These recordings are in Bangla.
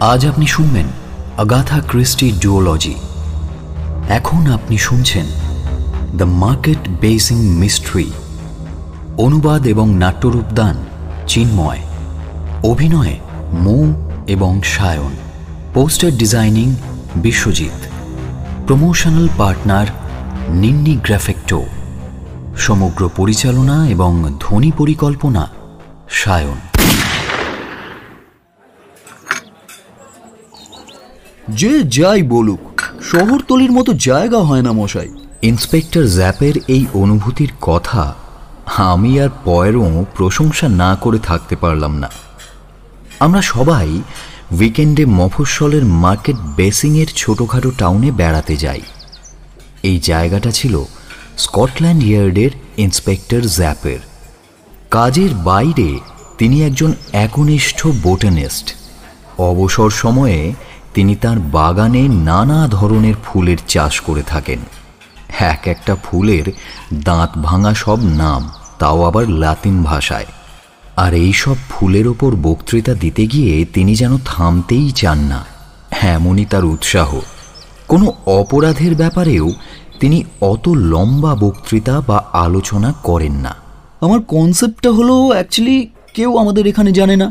আজ আপনি শুনবেন আগাথা ক্রিস্টি ডুওলজি এখন আপনি শুনছেন দ্য মার্কেট বেসিং মিস্ট্রি অনুবাদ এবং নাট্যরূপদান চিন্ময়। অভিনয়ে, মৌ এবং Sayan. Poster designing, Biswajit. Promotional partner, Ninni Graphecto. সমগ্র পরিচালনা এবং ধ্বনি পরিকল্পনা, সায়ন। যে যাই বলুক, শহরতলির মতো জায়গা হয় না মশাই। ইন্সপেক্টর জ্যাপের এই অনুভূতির কথা আমি আর পয়েরও প্রশংসা না করে থাকতে পারলাম না। আমরা সবাই উইকেন্ডে মফস্বলের মার্কেট বেসিংয়ের ছোটোখাটো টাউনে বেড়াতে যাই। এই জায়গাটা ছিল স্কটল্যান্ড ইয়ার্ডের ইন্সপেক্টর জ্যাপের। কাজের বাইরে তিনি একজন একনিষ্ঠ বোটানিস্ট। অবসর সময়ে তিনি তার বাগানে নানা ধরনের ফুলের চাষ করে থাকেন। এক একটা ফুলের দাঁত ভাঙা সব নাম, তাও আবার লাতিন ভাষায়। আর এই সব ফুলের ওপর বক্তৃতা দিতে গিয়ে তিনি যেন থামতেই চান না, এমনই তার উৎসাহ। কোনো অপরাধের ব্যাপারেও তিনি অত লম্বা বক্তৃতা বা আলোচনা করেন না। আমার কনসেপ্টটা হলো অ্যাকচুয়ালি কেউ আমাদের এখানে জানে না,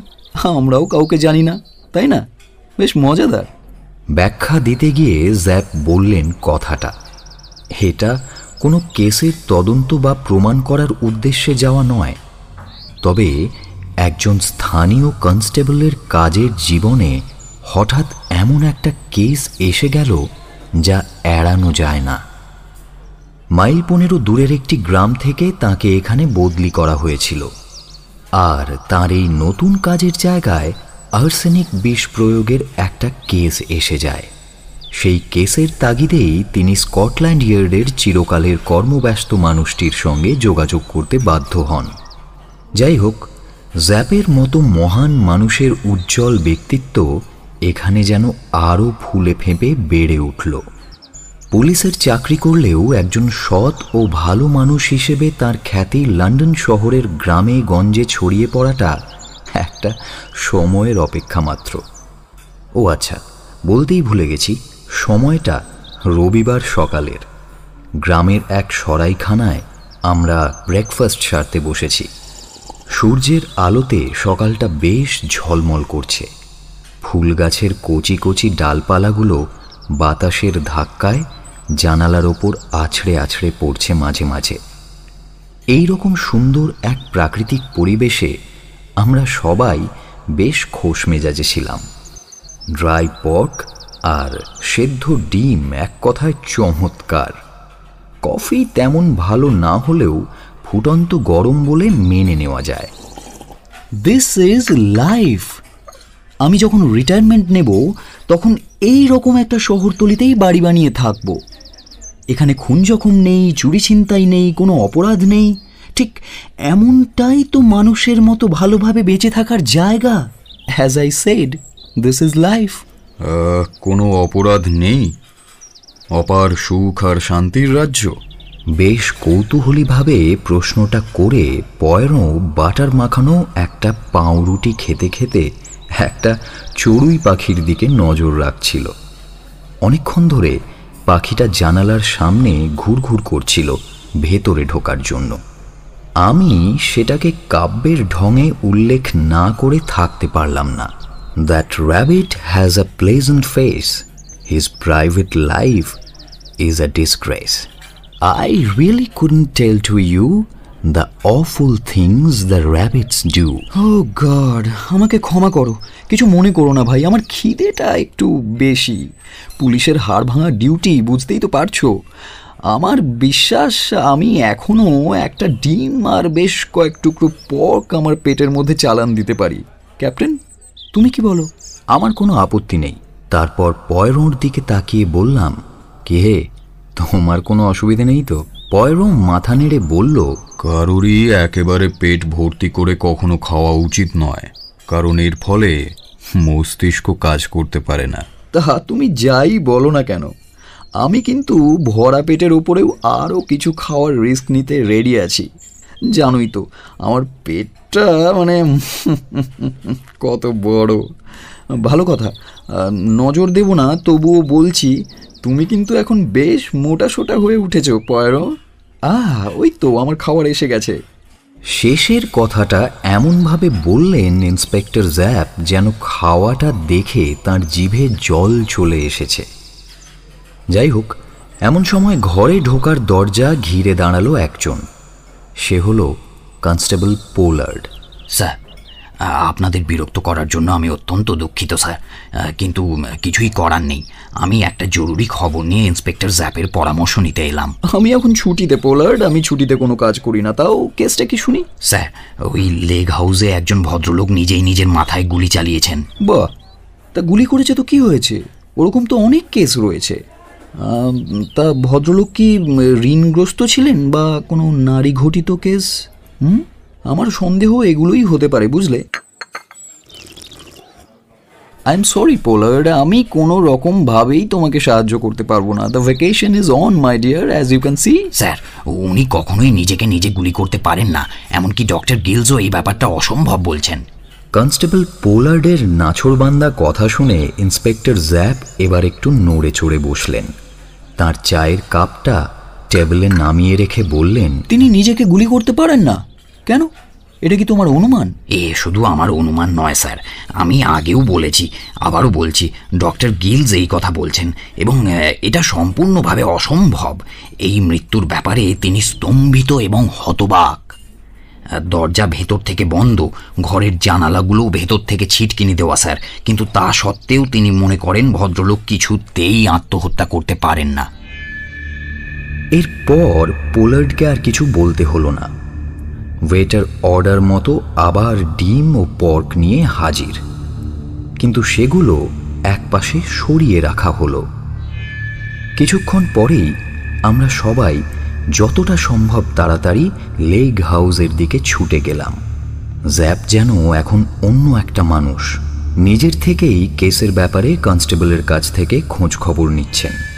আমরাও কাউকে জানি না, তাই না? বেশ মজাদার। ব্যাখ্যা দিতে গিয়ে জ্যাপ বললেন কথাটা। এটা কোনো কেসের তদন্ত বা প্রমাণ করার উদ্দেশ্যে যাওয়া নয়। তবে একজন স্থানীয় কনস্টেবলের কাজের জীবনে হঠাৎ এমন একটা কেস এসে গেল যা এড়ানো যায় না। মাইল পনেরো দূরের একটি গ্রাম থেকে তাকে এখানে বদলি করা হয়েছিল। আর তার এই নতুন কাজের জায়গায় আর্সেনিক বিষ প্রয়োগের একটা কেস এসে যায়। সেই কেসের তাগিদেই তিনি স্কটল্যান্ড ইয়ার্ডের চিরকালের কর্মব্যস্ত মানুষটির সঙ্গে যোগাযোগ করতে বাধ্য হন। যাই হোক, জ্যাপের মতো মহান মানুষের উজ্জ্বল ব্যক্তিত্ব এখানে যেন আরও ফুলে ফেঁপে বেড়ে উঠল। পুলিশের চাকরি করলেও একজন সৎ ও ভালো মানুষ হিসেবে তার খ্যাতি লন্ডন শহরের গ্রামে গঞ্জে ছড়িয়ে পড়াটা একটা সময়ের অপেক্ষা মাত্র। ও আচ্ছা বলতেই ভুলে গেছি, সময়টা রবিবার সকালের। গ্রামের এক সরাইখানায় আমরা ব্রেকফাস্ট সারতে বসেছি। সূর্যের আলোতে সকালটা বেশ ঝলমল করছে। ফুল গাছের কচি কচি ডালপালাগুলো বাতাসের ধাক্কায় জানালার ওপর আছড়ে আছড়ে পড়ছে মাঝে মাঝে। এই রকম সুন্দর এক প্রাকৃতিক পরিবেশে আমরা সবাই বেশ খোশ মেজাজে ছিলাম। ড্রাই পর্ক আর সেদ্ধ ডিম এক কথায় চমৎকার। কফি তেমন ভালো না হলেও ফুটন্ত গরম বলে মেনে নেওয়া যায়। দিস ইজ লাইফ আমি যখন রিটায়ারমেন্ট নেব, তখন এই রকম একটা শহরতলিতেই বাড়ি বানিয়ে থাকব। এখানে খুন জখম নেই চুরি ছিনতাই নেই, কোনো অপরাধ নেই। ঠিক এমনটাই তো মানুষের মতো ভালোভাবে বেঁচে থাকার জায়গা। Has I said this is life কোনো অপরাধ নেই। অপার সুখ আর শান্তির রাজ্য। বেশ কৌতূহলীভাবে প্রশ্নটা করে পয়েরও বাটার মাখানো একটা পাউরুটি খেতে খেতে একটা চড়ুই পাখির দিকে নজর রাখছিল। অনেকক্ষণ ধরে পাখিটা জানালার সামনে ঘুরঘুর করছিল ভেতরে ঢোকার জন্য। আমি সেটাকে কাব্যের ঢঙে উল্লেখ না করে থাকতে পারলাম না। That rabbit has a pleasant face his private life is a disgrace I really couldn't tell to you the awful things the rabbits do oh God আমাকে ক্ষমা করো। কিছু মনে করো না ভাই, আমার খিদেটা একটু বেশি। পুলিশের হাড় ভাঙা ডিউটি বুঝতেই তো পারছ। আমার বিশ্বাস আমি এখনও একটা ডিম আর বেশ কয়েক টুকরো পর্ক আমার পেটের মধ্যে চালান দিতে পারি। ক্যাপ্টেন তুমি কি বলো? আমার কোনো আপত্তি নেই। তারপর পয়রোর দিকে তাকিয়ে বললাম কে? হে তোমার কোনো অসুবিধে নেই তো? পয়রো মাথা নেড়ে বলল কারোরই একেবারে পেট ভর্তি করে কখনো খাওয়া উচিত নয়। কারণ এর ফলে মস্তিষ্ক কাজ করতে পারে না। তা তুমি যাই বলো না কেন? আমি কিন্তু ভরা পেটের উপরেও আরও কিছু খাওয়ার রিস্ক নিতে রেডি আছি। জানোই তো, আমার পেটটা মানে কত বড়। ভালো কথা নজর দেব না, তবুও বলছি, তুমি কিন্তু এখন বেশ মোটা সোটা হয়ে উঠেছ, পয়রো। আহ, ওই তো, আমার খাবার এসে গেছে। শেষের কথাটা এমনভাবে বললেন ইন্সপেক্টর জ্যাপ, যেন খাওয়াটা দেখে তার জিভে জল চলে এসেছে। যাই হোক এমন সময় ঘরে ঢোকার দরজা ঘিরে দাঁড়াল একজন। সে হলো কনস্টেবল পোলার্ড। স্যার আপনাদের বিরক্ত করার জন্য আমি অত্যন্ত দুঃখিত স্যার। কিন্তু কিছুই করার নেই। আমি একটা জরুরি খবর নিয়ে ইন্সপেক্টর জ্যাপের পরামর্শ নিতে এলাম। আমি এখন ছুটিতে পোলার্ড। আমি ছুটিতে কোনো কাজ করি না। তাও কেসটা কি শুনি? স্যার ওই লেগ হাউসে একজন ভদ্রলোক নিজেই নিজের মাথায় গুলি চালিয়েছেন। বা তা গুলি করেছে তো কি হয়েছে? ওরকম তো অনেক কেস রয়েছে। তা ভদ্রলোক কি ঋণগ্রস্ত ছিলেন বা কোনো নারী ঘটিত কেস? হুম? আমার সন্দেহ এগুলোই হতে পারে বুঝলে? আই এম সরি পোলার্ড আমি কোনো রকম ভাবেই তোমাকে সাহায্য করতে পারব না। The vacation is on my dear as you can see sir উনি কখনোই নিজেকে নিজে গুলি করতে পারেন না এমনকি ডক্টর গিলসও এই ব্যাপারটা অসম্ভব বলছেন। কনস্টেবল পোলার্ডের নাছোড়বান্দা কথা শুনে ইন্সপেক্টর জ্যাপ এবার একটু নড়ে চড়ে বসলেন। তার চায়ের কাপটা টেবিলে নামিয়ে রেখে বললেন তিনি নিজেকে গুলি করতে পারেন না। কেন? এটা কি তোমার অনুমান? এ শুধু আমার অনুমান নয় স্যার। আমি আগেও বলেছি আবারও বলছি ডক্টর গিলস এই কথা বলছেন এবং এটা সম্পূর্ণভাবে অসম্ভব। এই মৃত্যুর ব্যাপারে তিনি স্তম্ভিত এবং হতবাক। দরজা ভেতর থেকে বন্ধ, ঘরের জানালাগুলোও ভেতর থেকে ছিটকিনি দেওয়া, স্যার। কিন্তু তা সত্ত্বেও তিনি মনে করেন ভদ্রলোক কিছুতেই আত্মহত্যা করতে পারেন না। এরপর পোলার্ডকে আর কিছু বলতে হলো না। ওয়েটার অর্ডার মতো আবার ডিম ও পর্ক নিয়ে হাজির। কিন্তু সেগুলো একপাশে সরিয়ে রাখা হলো। কিছুক্ষণ পরেই আমরা সবাই যতটা সম্ভব তাড়াতাড়ি লেগ হাউসের দিকে ছুটে গেলাম। জ্যাপ যেন এখন অন্য একটা মানুষ। নিজের থেকেই কেসের ব্যাপারে কনস্টেবলের কাছ থেকে খোঁজ খবর নিচ্ছেন।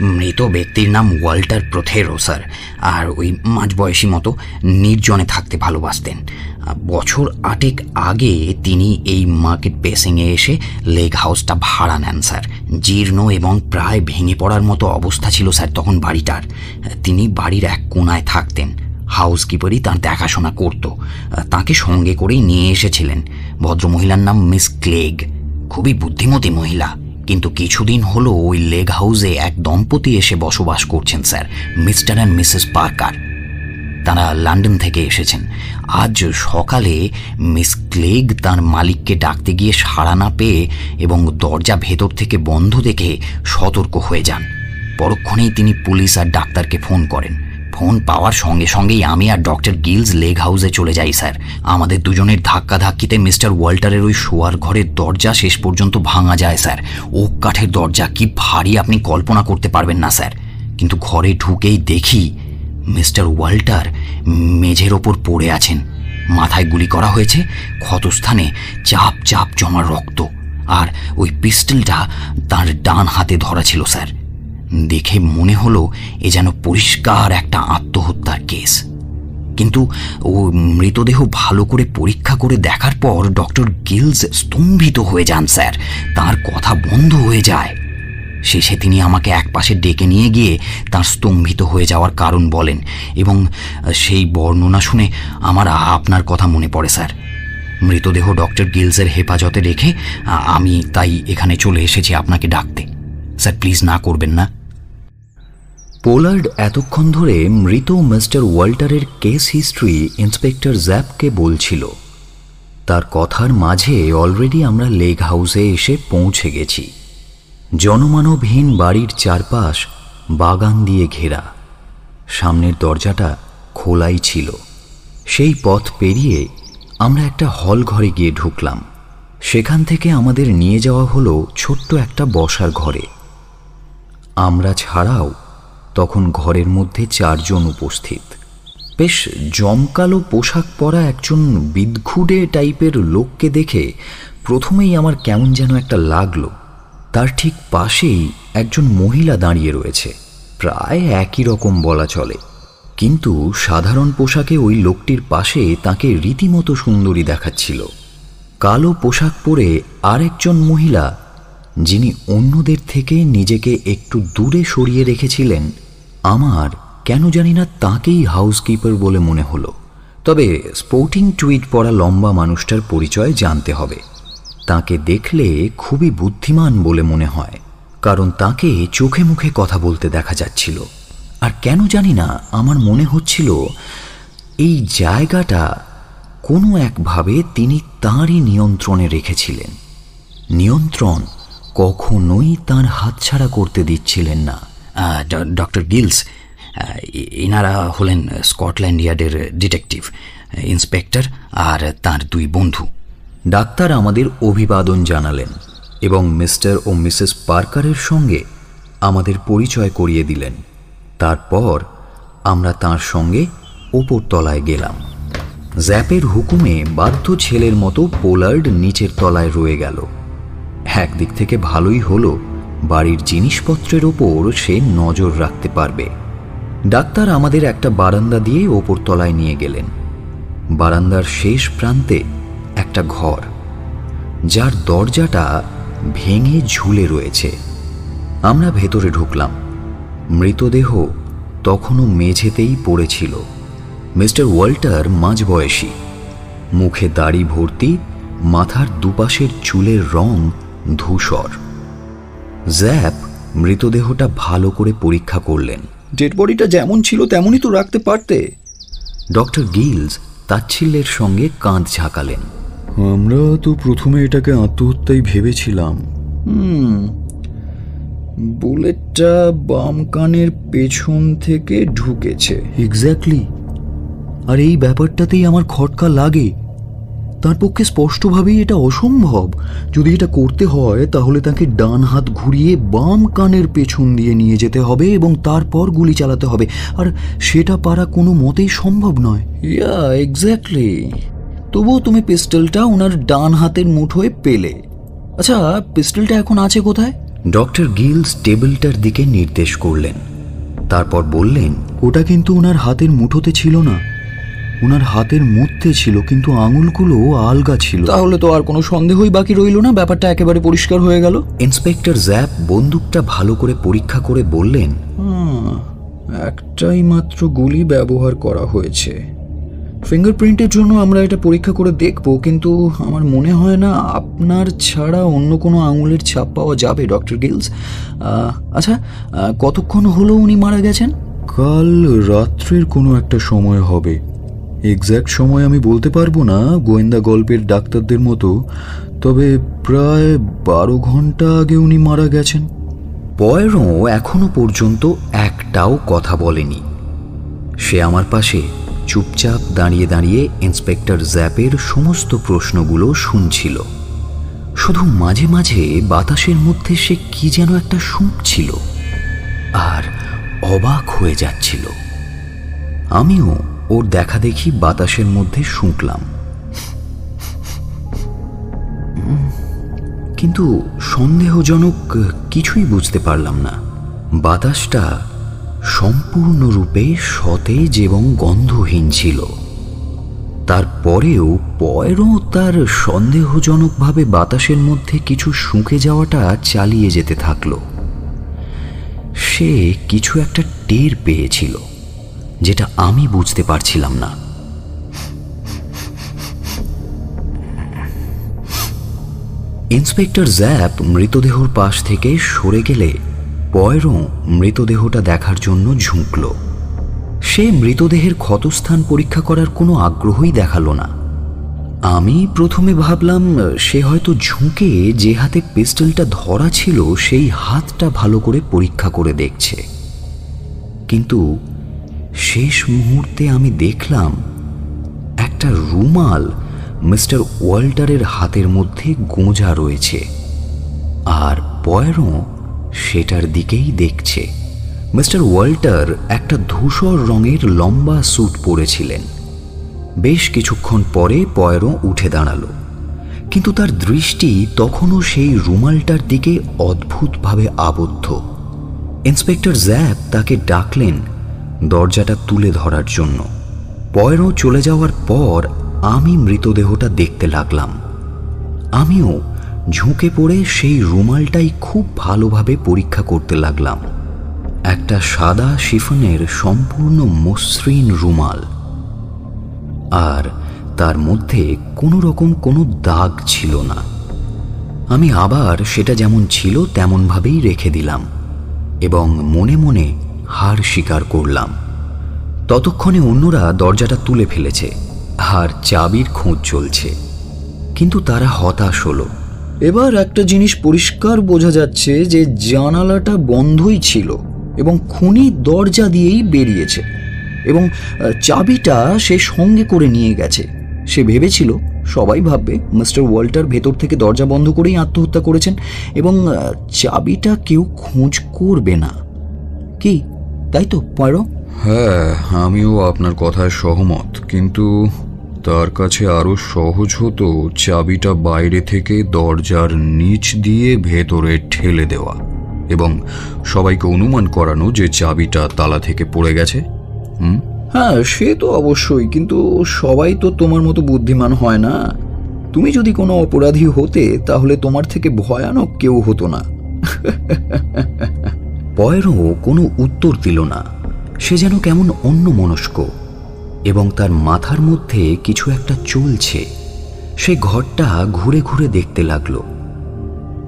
মৃত ব্যক্তির নাম ওয়াল্টার প্রথেরো, স্যার। আর ওই মাঝবয়সী মতো নির্জনে থাকতে ভালোবাসতেন। বছর আটেক আগে তিনি এই মার্কেট পেসিংয়ে এসে লেগ হাউসটা ভাড়া নেন, স্যার। জীর্ণ এবং প্রায় ভেঙে পড়ার মতো অবস্থা ছিল, স্যার, তখন বাড়িটার। তিনি বাড়ির এক কোনায় থাকতেন। হাউসকিপারই তার দেখাশোনা করত। তাকে সঙ্গে করেই নিয়ে এসেছিলেন। ভদ্রমহিলার নাম মিস ক্লেগ। খুবই বুদ্ধিমতী মহিলা। কিন্তু কিছুদিন হলো ওই লেগ হাউসে এক দম্পতি এসে বসবাস করছেন, sir. Mr and Mrs Parker. তারা লন্ডন থেকে এসেছেন। আজ সকালে মিস ক্লেগ তার মালিককে ডাকতে গিয়ে সাড়া না পেয়ে এবং দরজা ভেতর থেকে বন্ধ দেখে সতর্ক হয়ে যান। পরক্ষণেই তিনি পুলিশ আর ডাক্তারকে ফোন করেন। ফোন পাওয়ার সঙ্গে সঙ্গেই আমি আর ডক্টর গিলস লেগ হাউসে চলে যাই, স্যার। আমাদের দুজনের ধাক্কা ধাক্কিতে মিস্টার ওয়াল্টারের ওই শোয়ার ঘরের দরজা শেষ পর্যন্ত ভাঙা যায়, স্যার। ওক কাঠের দরজা, কি ভারী আপনি কল্পনা করতে পারবেন না, স্যার। কিন্তু ঘরে ঢুকেই দেখি মিস্টার ওয়াল্টার মেঝের ওপর পড়ে আছেন। মাথায় গুলি করা হয়েছে, ক্ষতস্থানে চাপ চাপ জমা রক্ত, আর ওই পিস্টলটা তার ডান হাতে ধরা ছিল, স্যার। দেখে মনে হলো এ যেন পরিষ্কার একটা আত্মহত্যার কেস। কিন্তু ও মৃতদেহ ভালো করে পরীক্ষা করে দেখার পর ডক্টর গিলস স্তম্ভিত হয়ে যান, স্যার। তার কথা বন্ধ হয়ে যায়। শেষে তিনি আমাকে এক একপাশে ডেকে নিয়ে গিয়ে তার স্তম্ভিত হয়ে যাওয়ার কারণ বলেন এবং সেই বর্ণনা শুনে আমার আপনার কথা মনে পড়ে, স্যার। মৃতদেহ ডক্টর গিলসের হেফাজতে রেখে আমি তাই এখানে চলে এসেছি আপনাকে ডাকতে। স্যার, প্লিজ না করবেন না। পোলার্ড এতক্ষণ ধরে মৃত মিস্টার ওয়াল্টারের কেস হিস্ট্রি ইন্সপেক্টর জ্যাপকে বলছিল। তার কথার মাঝে অলরেডি আমরা লেক হাউসে এসে পৌঁছে গেছি। জনমানবহীন বাড়ির চারপাশ বাগান দিয়ে ঘেরা। সামনের দরজাটা খোলাই ছিল। সেই পথ পেরিয়ে আমরা একটা হল ঘরে গিয়ে ঢুকলাম। সেখান থেকে আমাদের নিয়ে যাওয়া হলো ছোট্ট একটা বসার ঘরে। আমরা ছাড়াও তখন ঘরের মধ্যে চারজন উপস্থিত। বেশ জমকালো পোশাক পরা একজন বিদঘুটে টাইপের লোককে দেখে প্রথমেই আমার কেমন যেন একটা লাগল। তার ঠিক পাশেই একজন মহিলা দাঁড়িয়ে রয়েছে। প্রায় একই রকম বলা চলে। কিন্তু সাধারণ পোশাকে ওই লোকটির পাশে তাকে রীতিমতো সুন্দরী দেখাচ্ছিল। কালো পোশাক পরে আরেকজন মহিলা যিনি অন্যদের থেকে নিজেকে একটু দূরে সরিয়ে রেখেছিলেন, আমার কেন জানি না তাকেই হাউসকিপার বলে মনে হলো। তবে স্পোর্টিং টুইট পরা লম্বা মানুষটার পরিচয় জানতে হবে। তাকে দেখলে খুবই বুদ্ধিমান বলে মনে হয়, কারণ তাকে চোখে মুখে কথা বলতে দেখা যাচ্ছিল। আর কেন জানি না আমার মনে হচ্ছিল, এই জায়গাটা কোনো একভাবে তিনি তাঁরই নিয়ন্ত্রণে রেখেছিলেন। নিয়ন্ত্রণ কখনোই তার হাতছাড়া করতে দিচ্ছিলেন না। ডক্টর গিলস এনারা হলেন স্কটল্যান্ড ইয়ার্ডের ডিটেকটিভ, ইন্সপেক্টর আর তার দুই বন্ধু। ডাক্তার আমাদের অভিবাদন জানালেন এবং মিস্টার ও মিসেস পার্কারের সঙ্গে আমাদের পরিচয় করিয়ে দিলেন। তারপর আমরা তার সঙ্গে ওপর তলায় গেলাম। জ্যাপের হুকুমে বাধ্য ছেলের মতো পোলার্ড নিচের তলায় রয়ে গেল। একদিক থেকে ভালোই হলো, বাড়ির জিনিসপত্রের ওপর সে নজর রাখতে পারবে। ডাক্তার আমাদের একটা বারান্দা দিয়ে ওপর তলায় নিয়ে গেলেন। বারান্দার শেষ প্রান্তে একটা ঘর, যার দরজাটা ভেঙে ঝুলে রয়েছে। আমরা ভেতরে ঢুকলাম। মৃতদেহ তখনও মেঝেতেই পড়েছিল। মিস্টার ওয়াল্টার মাঝবয়সী। মুখে দাড়ি ভর্তি, মাথার দুপাশের চুলের রং ধূসর। জ্যাপ মৃতদেহটা ভালো করে পরীক্ষা করলেন। ডেড বডিটা যেমন ছিল তেমনই তো রাখতে পারতে। ডক্টর গিলস তাচ্ছিল্যের সঙ্গে কাঁধ ঝাঁকালেন। আমরা তো প্রথমে এটাকে আত্মহত্যাই ভেবেছিলাম। হুম। বুলেটটা বাম কানের পেছন থেকে ঢুকেছে। এক্স্যাক্টলি আর এই ব্যাপারটাতেই আমার খটকা লাগে। তার পক্ষে স্পষ্টভাবেই এটা অসম্ভব। যদি এটা করতে হয় তাহলে তাকে ডান হাত ঘুরিয়ে বাম কানের পেছন দিয়ে নিয়ে যেতে হবে এবং তারপর গুলি চালাতে হবে। আর সেটা পারা কোনো মতেই সম্ভব নয়। ইয়া এক্স্যাক্টলি তবুও তুমি পিস্টলটা ওনার ডান হাতের মুঠোয় পেলে। আচ্ছা পিস্টলটা এখন আছে কোথায়? ডক্টর গিলস টেবিলটার দিকে নির্দেশ করলেন। তারপর বললেন ওটা কিন্তু ওনার হাতের মুঠোতে ছিল না। ওনার হাতের মধ্যে ছিল কিন্তু আঙুলগুলো আলগা ছিল। তাহলে তো আর কোনো সন্দেহই বাকি রইল না? ব্যাপারটা একেবারে পরিষ্কার হয়ে গেল। ইন্সপেক্টর জ্যাপ বন্দুকটা ভালো করে পরীক্ষা করে বললেন একটাই মাত্র গুলি ব্যবহার করা হয়েছে। ফিঙ্গারপ্রিন্টের জন্য আমরা এটা পরীক্ষা করে দেখব কিন্তু আমার মনে হয় না আপনার ছাড়া অন্য কোনো আঙুলের ছাপ পাওয়া যাবে ডক্টর গিলস। আচ্ছা কতক্ষণ হলো উনি মারা গেছেন? কাল রাত্রের কোনো একটা সময় হবে। এক্স্যাক্ট সময় আমি বলতে পারব না, গোয়েন্দা গল্পের ডাক্তারদের মতো, তবে প্রায় বারো ঘণ্টা আগে উনি মারা গেছেন। পয়েরো এখনও পর্যন্ত একটাও কথা বলেনি। সে আমার পাশে চুপচাপ দাঁড়িয়ে দাঁড়িয়ে ইন্সপেক্টর জ্যাপের সমস্ত প্রশ্নগুলো শুনছিল। শুধু মাঝে মাঝে বাতাসের মধ্যে সে কি যেন একটা শুঁকছিল আর অবাক হয়ে যাচ্ছিল। আমিও ওর দেখা দেখি বাতাসের মধ্যে শুঁকলাম। কিন্তু সন্দেহজনক কিছুই বুঝতে পারলাম না। বাতাসটা সম্পূর্ণরূপে সতেজ এবং গন্ধহীন ছিল। তারপরেও পয়েরও তার সন্দেহজনকভাবে বাতাসের মধ্যে কিছু শুঁকে যাওয়াটা চালিয়ে যেতে থাকল। সে কিছু একটা টের পেয়েছিল। যেটা আমি বুঝতে পারছিলাম না। ইন্সপেক্টর জ্যাপ মৃতদেহর পাশ থেকে সরে গেলে পয়রো মৃতদেহটা দেখার জন্য ঝুঁকল। সে মৃতদেহের ক্ষতস্থান পরীক্ষা করার কোনো আগ্রহই দেখাল না। আমি প্রথমে ভাবলাম, সে হয়তো ঝুঁকে যে হাতে পিস্টলটা ধরা ছিল, সেই হাতটা ভালো করে পরীক্ষা করে দেখছে। কিন্তু শেষ মুহূর্তে আমি দেখলাম একটা রুমাল মিস্টার ওয়াল্টারের হাতের মধ্যে গোঁজা রয়েছে আর পয়েরো সেটার দিকেই দেখছে। মিস্টার ওয়াল্টার একটা ধূসর রঙের লম্বা স্যুট পরেছিলেন। বেশ কিছুক্ষণ পরে পয়েরো উঠে দাঁড়াল। কিন্তু তার দৃষ্টি তখনও সেই রুমালটার দিকে অদ্ভুতভাবে আবদ্ধ। ইন্সপেক্টর জ্যাপ তাকে ডাকলেন দরজাটা তুলে ধরার জন্য। পয়েরো চলে যাওয়ার পর আমি মৃতদেহটা দেখতে লাগলাম। আমিও ঝুঁকে পড়ে সেই রুমালটাই খুব ভালোভাবে পরীক্ষা করতে লাগলাম। একটা সাদা শিফনের সম্পূর্ণ মসৃণ রুমাল। আর তার মধ্যে কোনো রকম কোনো দাগ ছিল না। আমি আবার সেটা যেমন ছিল তেমনভাবেই রেখে দিলাম। এবং মনে মনে হার স্বীকার করলাম। ততক্ষণে অন্যরা দরজাটা তুলে ফেলেছে। আর চাবির খোঁজ চলছে। কিন্তু তারা হতাশ হলো। এবার একটা জিনিস পরিষ্কার বোঝা যাচ্ছে যে জানালাটা বন্ধই ছিল এবং খুনি দরজা দিয়েই বেরিয়েছে এবং চাবিটা সে সঙ্গে করে নিয়ে গেছে। সে ভেবেছিল, সবাই ভাববে, মিস্টার ওয়াল্টার ভেতর থেকে দরজা বন্ধ করেই আত্মহত্যা করেছেন এবং চাবিটা কেউ খোঁজ করবে না। কি? তাই তো পয়রো? হ্যাঁ আমিও আপনার কথায় সহমত। কিন্তু তার কাছে আরও সহজ হতো চাবিটা বাইরে থেকে দরজার নিচ দিয়ে ভেতরে ঠেলে দেওয়া এবং সবাইকে অনুমান করানো যে চাবিটা তালা থেকে পড়ে গেছে। হুম? হ্যাঁ সে তো অবশ্যই কিন্তু সবাই তো তোমার মতো বুদ্ধিমান হয় না। তুমি যদি কোনো অপরাধী হতে তাহলে তোমার থেকে ভয়ানক কেউ হতো না। পয়রো কোনো উত্তর দিল না। সে যেন কেমন অন্য মনস্ক এবং তার মাথার মধ্যে কিছু একটা চলছে। সে ঘরটা ঘুরে ঘুরে দেখতে লাগল।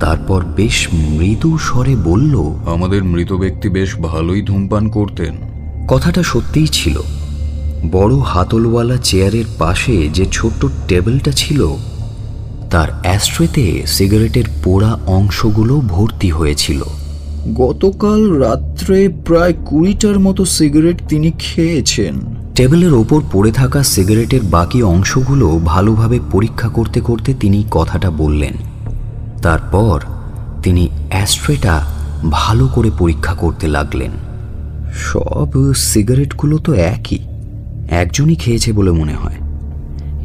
তারপর বেশ মৃদু স্বরে বলল আমাদের মৃত ব্যক্তি বেশ ভালোই ধূমপান করতেন। কথাটা সত্যিই ছিল। বড় হাতলওয়ালা চেয়ারের পাশে যে ছোট্ট টেবিলটা ছিল তার অ্যাস্ট্রেতে সিগারেটের পোড়া অংশগুলো ভর্তি হয়েছিল। গতকাল রাত্রে প্রায় কুড়িটার মতো সিগারেট তিনি খেয়েছেন। টেবিলের ওপর পড়ে থাকা সিগারেটের বাকি অংশগুলো ভালোভাবে পরীক্ষা করতে করতে তিনি কথাটা বললেন। তারপর তিনি অ্যাস্ট্রেটা ভালো করে পরীক্ষা করতে লাগলেন। সব সিগারেটগুলো তো একই। একজনই খেয়েছে বলে মনে হয়।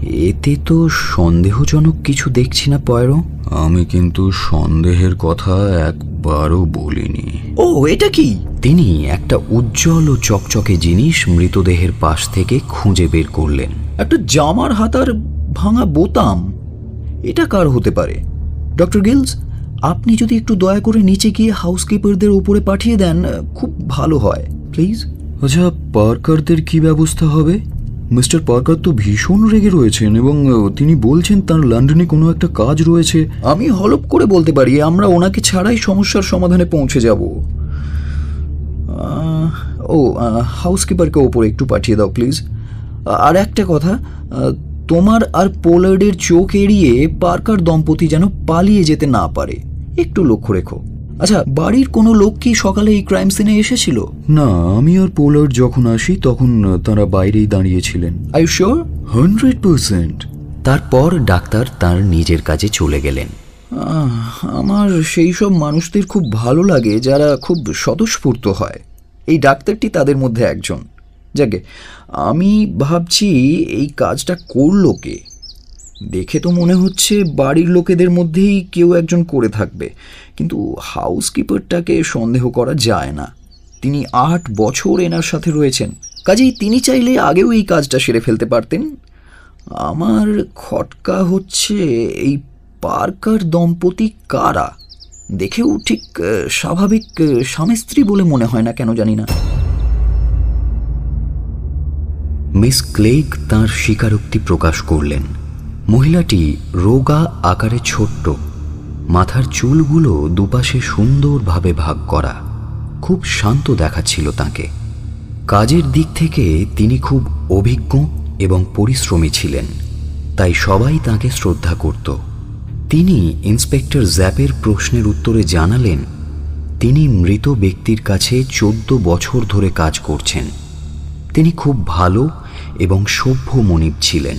এতে তো সন্দেহজনক কিছু দেখছি না পয়রো। আমি কিন্তু সন্দেহের কথা একবারও বলিনি। ও এটা কি? তিনি একটা উজ্জ্বল ও চকচকে জিনিস মৃতদেহের পাশ থেকে খুঁজে বের করলেন। একটা জামার হাতার ভাঙা বোতাম। এটা কার হতে পারে? ডক্টর গিলস আপনি যদি একটু দয়া করে নিচে গিয়ে হাউসকিপারদের উপরে পাঠিয়ে দেন খুব ভালো হয় প্লিজ। আচ্ছা পার্কারদের কি ব্যবস্থা হবে? মিস্টার পার্কার তো ভীষণ রেগে রয়েছেন এবং তিনি বলছেন তার লন্ডনে কোনো একটা কাজ রয়েছে। আমি হলপ করে বলতে পারি, আমরা ওনাকে ছাড়াই সমস্যার সমাধানে পৌঁছে যাব। ও হাউসকিপারকে ওপরে একটু পাঠিয়ে দাও প্লিজ আর একটা কথা তোমার আর পোলার্ডের চোখ এড়িয়ে পার্কার দম্পতি যেন পালিয়ে যেতে না পারে। একটু লক্ষ্য রেখো। আচ্ছা বাড়ির কোনো লোক কি সকালে এই ক্রাইম সিনে এসেছিল? না আমি আর পোলার যখন আসি তখন তারা বাইরেই দাঁড়িয়েছিলেন। I sure hundred percent. তারপর ডাক্তার তার নিজের কাজে চলে গেলেন। আমার সেই সব মানুষদের খুব ভালো লাগে যারা খুব স্বতঃস্ফূর্ত হয়। এই ডাক্তারটি তাদের মধ্যে একজন। যাকে আমি ভাবছি এই কাজটা করল কে? দেখে তো মনে হচ্ছে বাড়ির লোকেদের মধ্যেই কেউ একজন করে থাকবে। কিন্তু হাউসকিপারটাকে সন্দেহ করা যায় না। তিনি আট বছর এনার সাথে রয়েছেন। কাজেই তিনি চাইলে আগেও এই কাজটা সেরে ফেলতে পারতেন। আমার খটকা হচ্ছে এই পার্কার দম্পতি কারা? দেখেও ঠিক স্বাভাবিক স্বামী স্ত্রী বলে মনে হয় না কেন জানি না। মিস ক্লেগ তার স্বীকারোক্তি প্রকাশ করলেন। মহিলাটি রোগা আকারে ছোট্ট। মাথার চুলগুলো দুপাশে সুন্দরভাবে ভাগ করা খুব শান্ত দেখাচ্ছিল তাকে। কাজের দিক থেকে তিনি খুব অভিজ্ঞ এবং পরিশ্রমী ছিলেন, তাই সবাই তাকে শ্রদ্ধা করত। তিনি ইন্সপেক্টর জ্যাপের প্রশ্নের উত্তরে জানালেন, তিনি মৃত ব্যক্তির কাছে চোদ্দ বছর ধরে কাজ করছেন। তিনি খুব ভালো এবং সভ্য মনিব ছিলেন।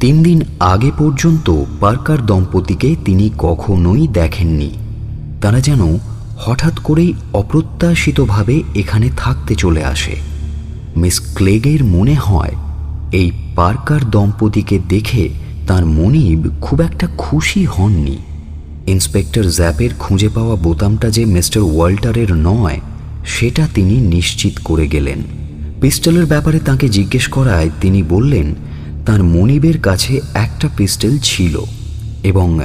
তিন দিন আগে পর্যন্ত পার্কার দম্পতিকে তিনি কখনোই দেখেননি। তারা যেন হঠাৎ করেই অপ্রত্যাশিতভাবে এখানে থাকতে চলে আসে। মিস ক্লেগের মনে হয়, এই পার্কার দম্পতিকে দেখে তার মনিব খুব একটা খুশি হননি। ইন্সপেক্টর জ্যাপের খুঁজে পাওয়া বোতামটা যে মিস্টার ওয়াল্টারের নয়, সেটা তিনি নিশ্চিত করে গেলেন। পিস্টলের ব্যাপারে তাকে জিজ্ঞেস করায় তিনি বললেন তার মনিবের কাছে একটা পিস্টল ছিল এবং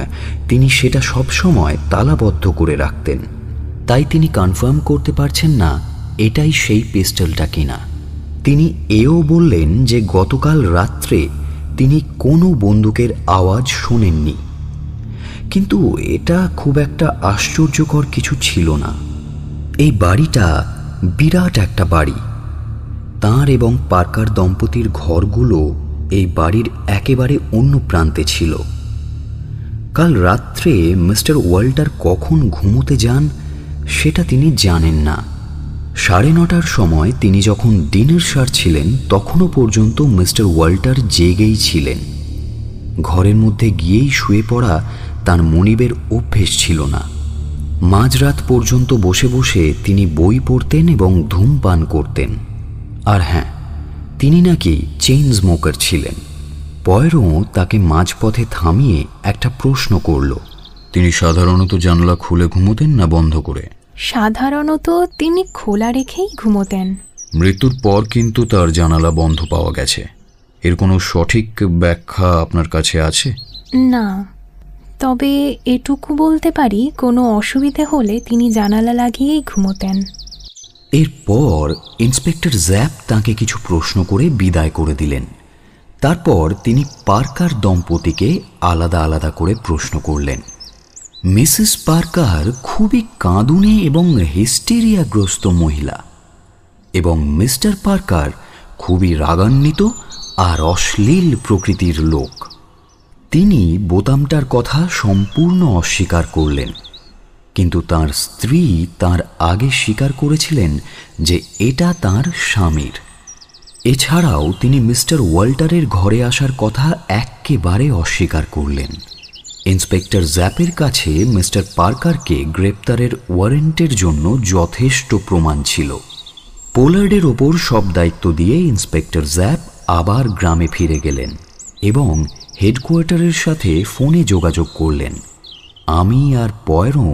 তিনি সেটা সবসময় তালাবদ্ধ করে রাখতেন। তাই তিনি কনফার্ম করতে পারছেন না এটাই সেই পিস্টলটা কিনা। তিনি এও বললেন যে গতকাল রাত্রে তিনি কোনো বন্দুকের আওয়াজ শোনেননি। কিন্তু এটা খুব একটা আশ্চর্যকর কিছু ছিল না। এই বাড়িটা বিরাট একটা বাড়ি। তাঁর এবং পার্কার দম্পতির ঘরগুলো এই বাড়ির একেবারে অন্য প্রান্তে ছিল। কাল রাত্রে মিস্টার ওয়াল্টার কখন ঘুমোতে যান, সেটা তিনি জানেন না। সাড়ে নটার সময় তিনি যখন ডিনার সারছিলেন, তখনও পর্যন্ত মিস্টার ওয়াল্টার জেগেই ছিলেন। ঘরের মধ্যে গিয়েই শুয়ে পড়া তার মনিবের অভ্যেস ছিল না। মাঝরাত পর্যন্ত বসে বসে তিনি বই পড়তেন এবং ধূমপান করতেন। আর হ্যাঁ তিনি নাকি চেইন স্মোকার ছিলেন। পয়রো তাকে মাঝপথে থামিয়ে একটা প্রশ্ন করল তিনি সাধারণত জানলা খুলে ঘুমোতেন না বন্ধ করে? সাধারণত তিনি খোলা রেখেই ঘুমোতেন। মৃত্যুর পর কিন্তু তার জানালা বন্ধ পাওয়া গেছে। এর কোনো সঠিক ব্যাখ্যা আপনার কাছে আছে? না। তবে এটুকু বলতে পারি কোনো অসুবিধে হলে তিনি জানালা লাগিয়েই ঘুমোতেন। এরপর ইন্সপেক্টর জ্যাপ তাকে কিছু প্রশ্ন করে বিদায় করে দিলেন। তারপর তিনি পার্কার দম্পতিকে আলাদা আলাদা করে প্রশ্ন করলেন। মিসেস পার্কার খুবই কাঁদুনে এবং হিস্টেরিয়াগ্রস্ত মহিলা এবং মিস্টার পার্কার খুবই রাগান্বিত আর অশ্লীল প্রকৃতির লোক। তিনি বোতামটার কথা সম্পূর্ণ অস্বীকার করলেন। কিন্তু তার স্ত্রী তার আগে স্বীকার করেছিলেন যে এটা তার স্বামীর। এছাড়াও তিনি মিস্টার ওয়াল্টারের ঘরে আসার কথা একেবারে অস্বীকার করলেন। ইন্সপেক্টর জ্যাপের কাছে মিস্টার পার্কারকে গ্রেপ্তারের ওয়ারেন্টের জন্য যথেষ্ট প্রমাণ ছিল। পোলার্ডের ওপর সব দায়িত্ব দিয়ে ইন্সপেক্টর জ্যাপ আবার গ্রামে ফিরে গেলেন এবং হেডকোয়ার্টারের সাথে ফোনে যোগাযোগ করলেন। আমি আর পয়রো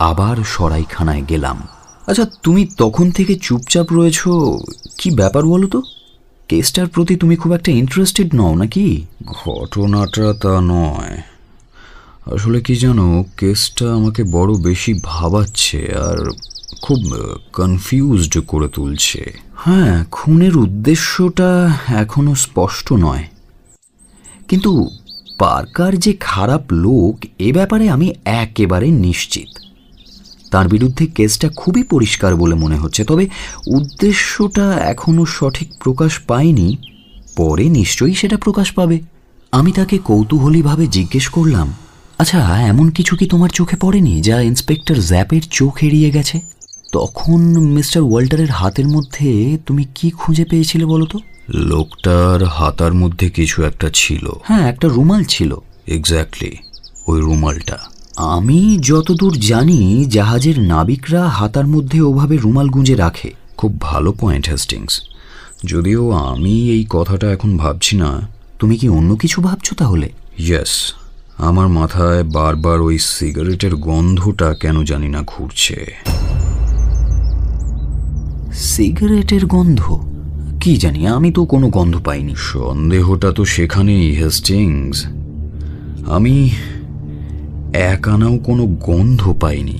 আবার সরাইখানায় গেলাম। আচ্ছা তুমি তখন থেকে চুপচাপ রয়েছ কি ব্যাপার বলো তো? কেসটার প্রতি তুমি খুব একটা ইন্টারেস্টেড নও নাকি? ঘটনাটা তা নয়। আসলে কি জানো কেসটা আমাকে বড় বেশি ভাবাচ্ছে আর খুব কনফিউজড করে তুলছে। হ্যাঁ খুনের উদ্দেশ্যটা এখনও স্পষ্ট নয়। কিন্তু পার্কার যে খারাপ লোক এ ব্যাপারে আমি একেবারে নিশ্চিত। তার বিরুদ্ধে কেসটা খুবই পরিষ্কার বলে মনে হচ্ছে। তবে উদ্দেশ্যটা এখনও সঠিক প্রকাশ পায়নি পরে নিশ্চয়ই সেটা প্রকাশ পাবে। আমি তাকে কৌতূহলীভাবে জিজ্ঞেস করলাম আচ্ছা এমন কিছু কি তোমার চোখে পড়েনি যা ইন্সপেক্টর জ্যাপের চোখ এড়িয়ে গেছে? তখন মিস্টার ওয়াল্টারের হাতের মধ্যে তুমি কি খুঁজে পেয়েছিলে বলো তো? লোকটার হাতার মধ্যে কিছু একটা ছিল। হ্যাঁ একটা রুমাল ছিল। এক্স্যাক্টলি ওই রুমালটা। আমি যতদূর জানি জাহাজের নাবিকরা হাতার মধ্যে ওভাবে রুমাল গুঁজে রাখে। খুব ভালো পয়েন্ট হেস্টিংস যদিও আমি এই কথাটা এখন ভাবছি না তুমি কি অন্য কিছু ভাবছ তাহলে? ইয়েস আমার মাথায় বারবার ওই সিগারেটের গন্ধটা কেন জানি না ঘুরছে। সিগারেটের গন্ধ? কি জানি আমি তো কোনো গন্ধ পাইনি। সন্দেহটা তো সেখানেই হেস্টিংস আমি এক আনাও কোনো গন্ধ পাইনি,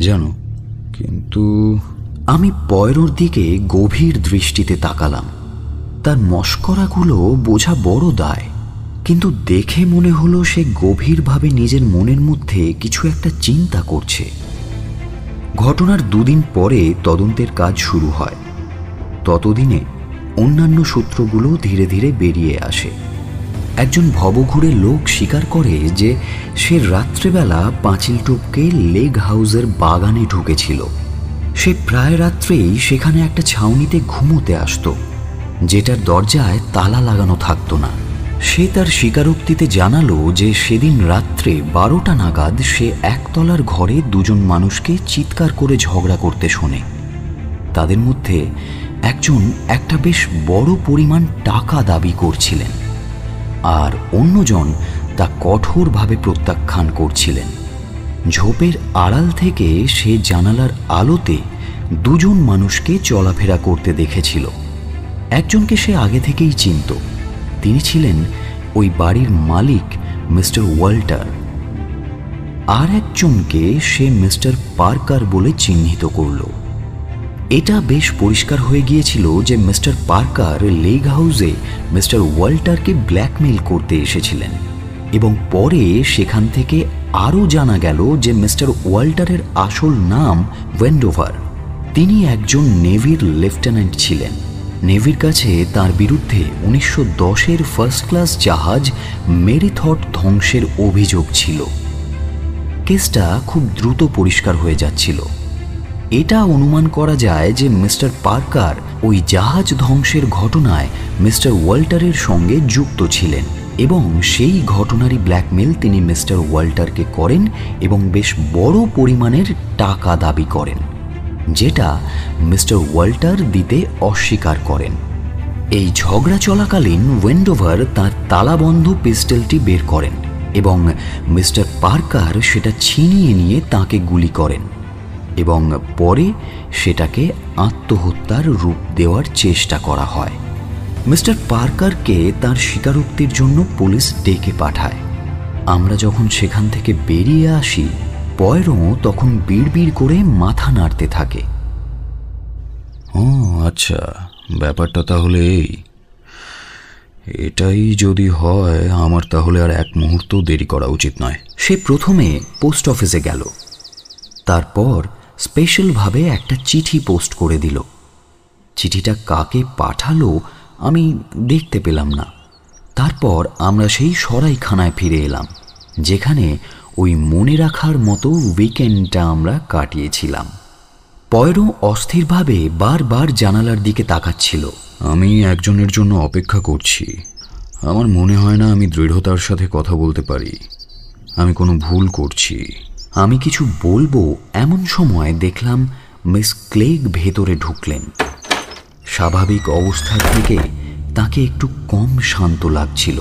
জানো? কিন্তু আমি পয়রোর দিকে গভীর দৃষ্টিতে তাকালাম। তার মস্করাগুলো বোঝা বড় দায়, কিন্তু দেখে মনে হলো সে গভীরভাবে নিজের মনের মধ্যে কিছু একটা চিন্তা করছে। ঘটনার দুদিন পরে তদন্তের কাজ শুরু হয়। ততদিনে অন্যান্য সূত্রগুলো ধীরে ধীরে বেরিয়ে আসে। একজন ভবঘুরে লোক স্বীকার করে যে সে রাত্রেবেলা পাঁচিল টপকে লেগ হাউসের বাগানে ঢুকেছিল। সে প্রায় রাত্রেই সেখানে একটা ছাউনিতে ঘুমোতে আসতো, যেটার দরজায় তালা লাগানো থাকতো না। সে তার স্বীকারোক্তিতে জানালো যে সেদিন রাত্রে বারোটা নাগাদ সে একতলার ঘরে দুজন মানুষকে চিৎকার করে ঝগড়া করতে শোনে। তাদের মধ্যে একজন একটা বেশ বড় পরিমাণ টাকা দাবি করছিলেন। আর অন্যজন তা কঠোরভাবে প্রত্যাখ্যান করছিলেন। ঝোপের আড়াল থেকে সে জানালার আলোতে দুজন মানুষকে চলাফেরা করতে দেখেছিল। একজনকে সে আগে থেকেই চিনত। তিনি ছিলেন ওই বাড়ির মালিক মিস্টার ওয়াল্টার। আর একজনকে সে মিস্টার পার্কার বলে চিহ্নিত করল। এটা বেশ পরিষ্কার হয়ে গিয়েছিল যে মিস্টার পার্কার লেগ হাউসে মিস্টার ওয়াল্টারকে ব্ল্যাকমেইল করতে এসেছিলেন। এবং পরে সেখান থেকে আরও জানা গেল যে মিস্টার ওয়াল্টারের আসল নাম ওয়েন্ডোভার। তিনি একজন নেভির লেফটেন্যান্ট ছিলেন। নেভির কাছে তার বিরুদ্ধে উনিশশো দশের ফার্স্ট ক্লাস জাহাজ মেরিথট ধ্বংসের অভিযোগ ছিল। কেসটা খুব দ্রুত পরিষ্কার হয়ে যাচ্ছিল। এটা অনুমান করা যায় যে মিস্টার পার্কার ওই জাহাজ ধ্বংসের ঘটনায় মিস্টার ওয়াল্টারের সঙ্গে যুক্ত ছিলেন এবং সেই ঘটনারই ব্ল্যাকমেল তিনি মিস্টার ওয়াল্টারকে করেন এবং বেশ বড় পরিমাণের টাকা দাবি করেন, যেটা মিস্টার ওয়াল্টার দিতে অস্বীকার করেন। এই ঝগড়া চলাকালীন ওয়েন্ডোভার তার তালাবন্ধ পিস্টলটি বের করেন এবং মিস্টার পার্কার সেটা ছিনিয়ে নিয়ে তাকে গুলি করেন। এবং পরে সেটাকে আত্মহত্যার রূপ দেওয়ার চেষ্টা করা হয়। মিস্টার পার্কারকে তার স্বীকারোক্তির জন্য পুলিশ ডেকে পাঠায়। আমরা যখন সেখান থেকে বেরিয়ে আসি পয়রো তখন বিড়বিড় করে মাথা নাড়তে থাকে। ও আচ্ছা ব্যাপারটা তাহলে এই। এটাই যদি হয় আমার তাহলে আর এক মুহূর্ত দেরি করা উচিত নয়। সে প্রথমে পোস্ট অফিসে গেল। তারপর স্পেশালভাবে একটা চিঠি পোস্ট করে দিল। চিঠিটা কাকে পাঠালো আমি দেখতে পেলাম না। তারপর আমরা সেই সরাইখানায় ফিরে এলাম, যেখানে ওই মনে রাখার মতো উইকেন্ডটা আমরা কাটিয়েছিলাম। পয়রো অস্থিরভাবে বারবার জানালার দিকে তাকাচ্ছিল। আমি একজনের জন্য অপেক্ষা করছি। আমার মনে হয় না আমি দৃঢ়তার সাথে কথা বলতে পারি। আমি কোনো ভুল করছি। আমি কিছু বলব এমন সময় দেখলাম মিস ক্লেগ ভেতরে ঢুকলেন। স্বাভাবিক অবস্থার থেকে তাকে একটু কম শান্ত লাগছিল।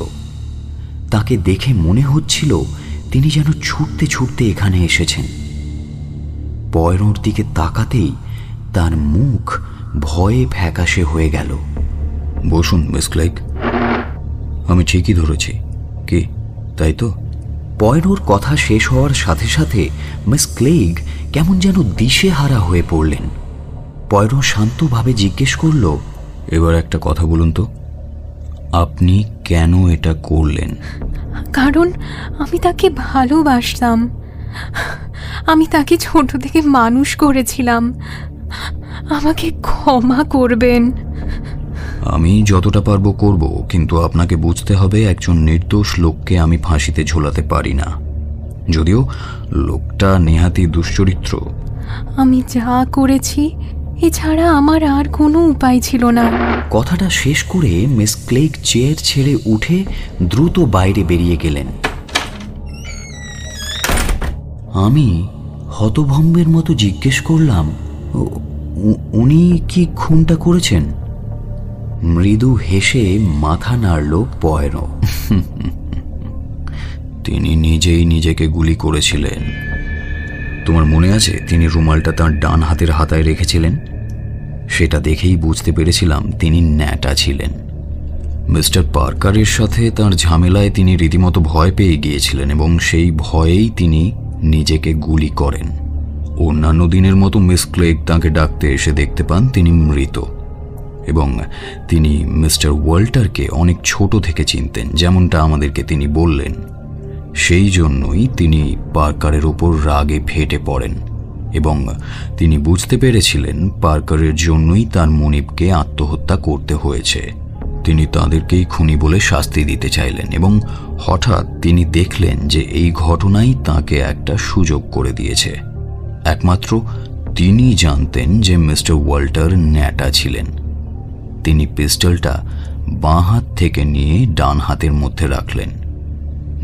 তাকে দেখে মনে হচ্ছিল তিনি যেন ছুটতে ছুটতে এখানে এসেছেন। পয়রোর দিকে তাকাতেই তার মুখ ভয়ে ফ্যাকাশে হয়ে গেল। বসুন, মিস ক্লেগ। আমি ঠিকই ধরেছি। কি, তাই তো? পয়রোর কথা শেষ হওয়ার সাথে সাথে মিস ক্লেগ কেমন যেন দিশেহারা হয়ে পড়লেন। পয়রো শান্তভাবে জিজ্ঞেস করল এবার একটা কথা বলুন তো আপনি কেন এটা করলেন? কারণ আমি তাকে ভালোবাসতাম। আমি তাকে ছোট থেকে মানুষ করেছিলাম। আমাকে ক্ষমা করবেন। আমি যতটা পারব করব কিন্তু আপনাকে বুঝতে হবে একজন নির্দোষ লোককে আমি ফাঁসিতে ঝোলাতে পারি না। যদিও লোকটা নেহাতি দুশ্চরিত্র। আমি যা করেছি এছাড়া আমার আর কোনো উপায় ছিল না। কথাটা শেষ করে মিস ক্লেগ চেয়ার ছেড়ে উঠে দ্রুত বাইরে বেরিয়ে গেলেন। আমি হতভম্বের মতো জিজ্ঞেস করলাম "উ- উ- উনি কি খুনটা করেছেন? মৃদু হেসে মাথা নাড়ল পয়রো তিনি নিজেই নিজেকে গুলি করেছিলেন। তোমার মনে আছে তিনি রুমালটা তার ডান হাতের হাতায় রেখেছিলেন? সেটা দেখেই বুঝতে পেরেছিলাম তিনি ন্যাটা ছিলেন। মিস্টার পার্কারের সাথে তার ঝামেলায় তিনি রীতিমতো ভয় পেয়ে গিয়েছিলেন এবং সেই ভয়েই তিনি নিজেকে গুলি করেন। অন্যান্য দিনের মতো মিস ক্লেগ তাকে ডাকতে এসে দেখতে পান, তিনি মৃত। এবং তিনি মিস্টার ওয়াল্টারকে অনেক ছোট থেকে চিনতেন, যেমনটা আমাদেরকে তিনি বললেন। সেই জন্যই তিনি পার্কারের ওপর রাগে ফেটে পড়েন এবং তিনি বুঝতে পেরেছিলেন পার্কারের জন্যই তার মনিবকে আত্মহত্যা করতে হয়েছে। তিনি তাদেরকেই খুনি বলে শাস্তি দিতে চাইলেন এবং হঠাৎ তিনি দেখলেন যে এই ঘটনাই তাকে একটা সুযোগ করে দিয়েছে। একমাত্র তিনি জানতেন যে মিস্টার ওয়াল্টার ন্যাটা ছিলেন। তিনি পিস্টলটা বাঁ হাত থেকে নিয়ে ডান হাতের মধ্যে রাখলেন।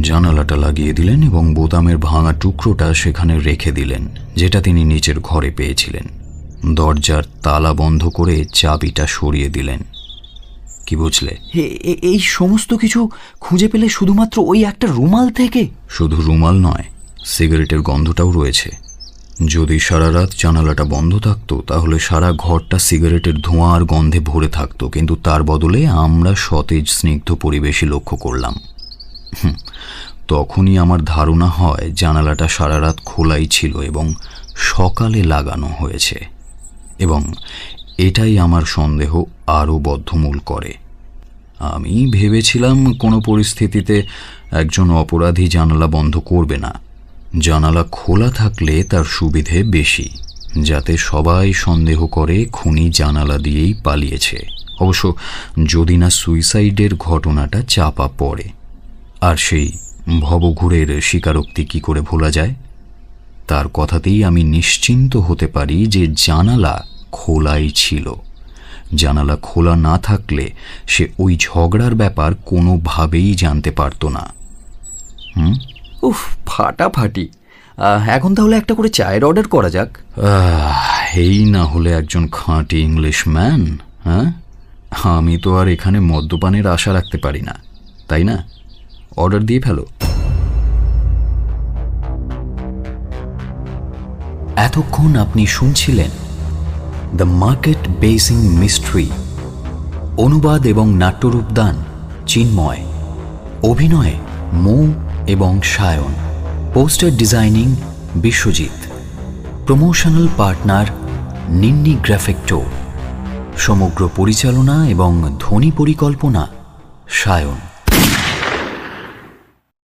জানালাটা লাগিয়ে দিলেন এবং বোতামের ভাঙা টুকরোটা সেখানে রেখে দিলেন যেটা তিনি নিচের ঘরে পেয়েছিলেন। দরজার তালা বন্ধ করে চাবিটা সরিয়ে দিলেন। কি বুঝলে? এই সমস্ত কিছু খুঁজে পেলে শুধুমাত্র ওই একটা রুমাল থেকে? শুধু রুমাল নয় সিগারেটের গন্ধটাও রয়েছে। যদি সারা রাত জানালাটা বন্ধ থাকতো, তাহলে সারা ঘরটা সিগারেটের ধোঁয়া আর গন্ধে ভরে থাকতো, কিন্তু তার বদলে আমরা সতেজ, স্নিগ্ধ পরিবেশই লক্ষ্য করলাম। তখনই আমার ধারণা হয় জানালাটা সারা রাত খোলাই ছিল এবং সকালে লাগানো হয়েছে। এবং এটাই আমার সন্দেহ আরও বদ্ধমূল করে। আমি ভেবেছিলাম কোনো পরিস্থিতিতে একজন অপরাধী জানালা বন্ধ করবে না। জানালা খোলা থাকলে তার সুবিধে বেশি, যাতে সবাই সন্দেহ করে খুনি জানালা দিয়েই পালিয়েছে। অবশ্য যদি না সুইসাইডের ঘটনাটা চাপা পড়ে। আর সেই ভবঘুরের স্বীকারোক্তি কি করে ভোলা যায়? তার কথাতেই আমি নিশ্চিন্ত হতে পারি যে জানালা খোলাই ছিল। জানালা খোলা না থাকলে সে ওই ঝগড়ার ব্যাপার কোনোভাবেই জানতে পারতো না। উফ, ফাটাফাটি। এখন তাহলে একটা করে চায়ের অর্ডার করা যাক। এই না হলে একজন খাঁটি ইংলিশ ম্যান হ্যাঁ? আমি তো আর এখানে মদ্যপানের আশা রাখতে পারি না, তাই না? অর্ডার দিয়ে ফেলো। এতক্ষণ আপনি শুনছিলেন দ্য মার্কেট বেসিং মিস্ট্রি অনুবাদ এবং নাট্যরূপদান, চিন্ময়। অভিনয়ে মৌ এবং Sayan. Poster designing Biswajit. Promotional partner Ninni Graphecto সমগ্র পরিচালনা এবং ধ্বনি পরিকল্পনা সায়ন।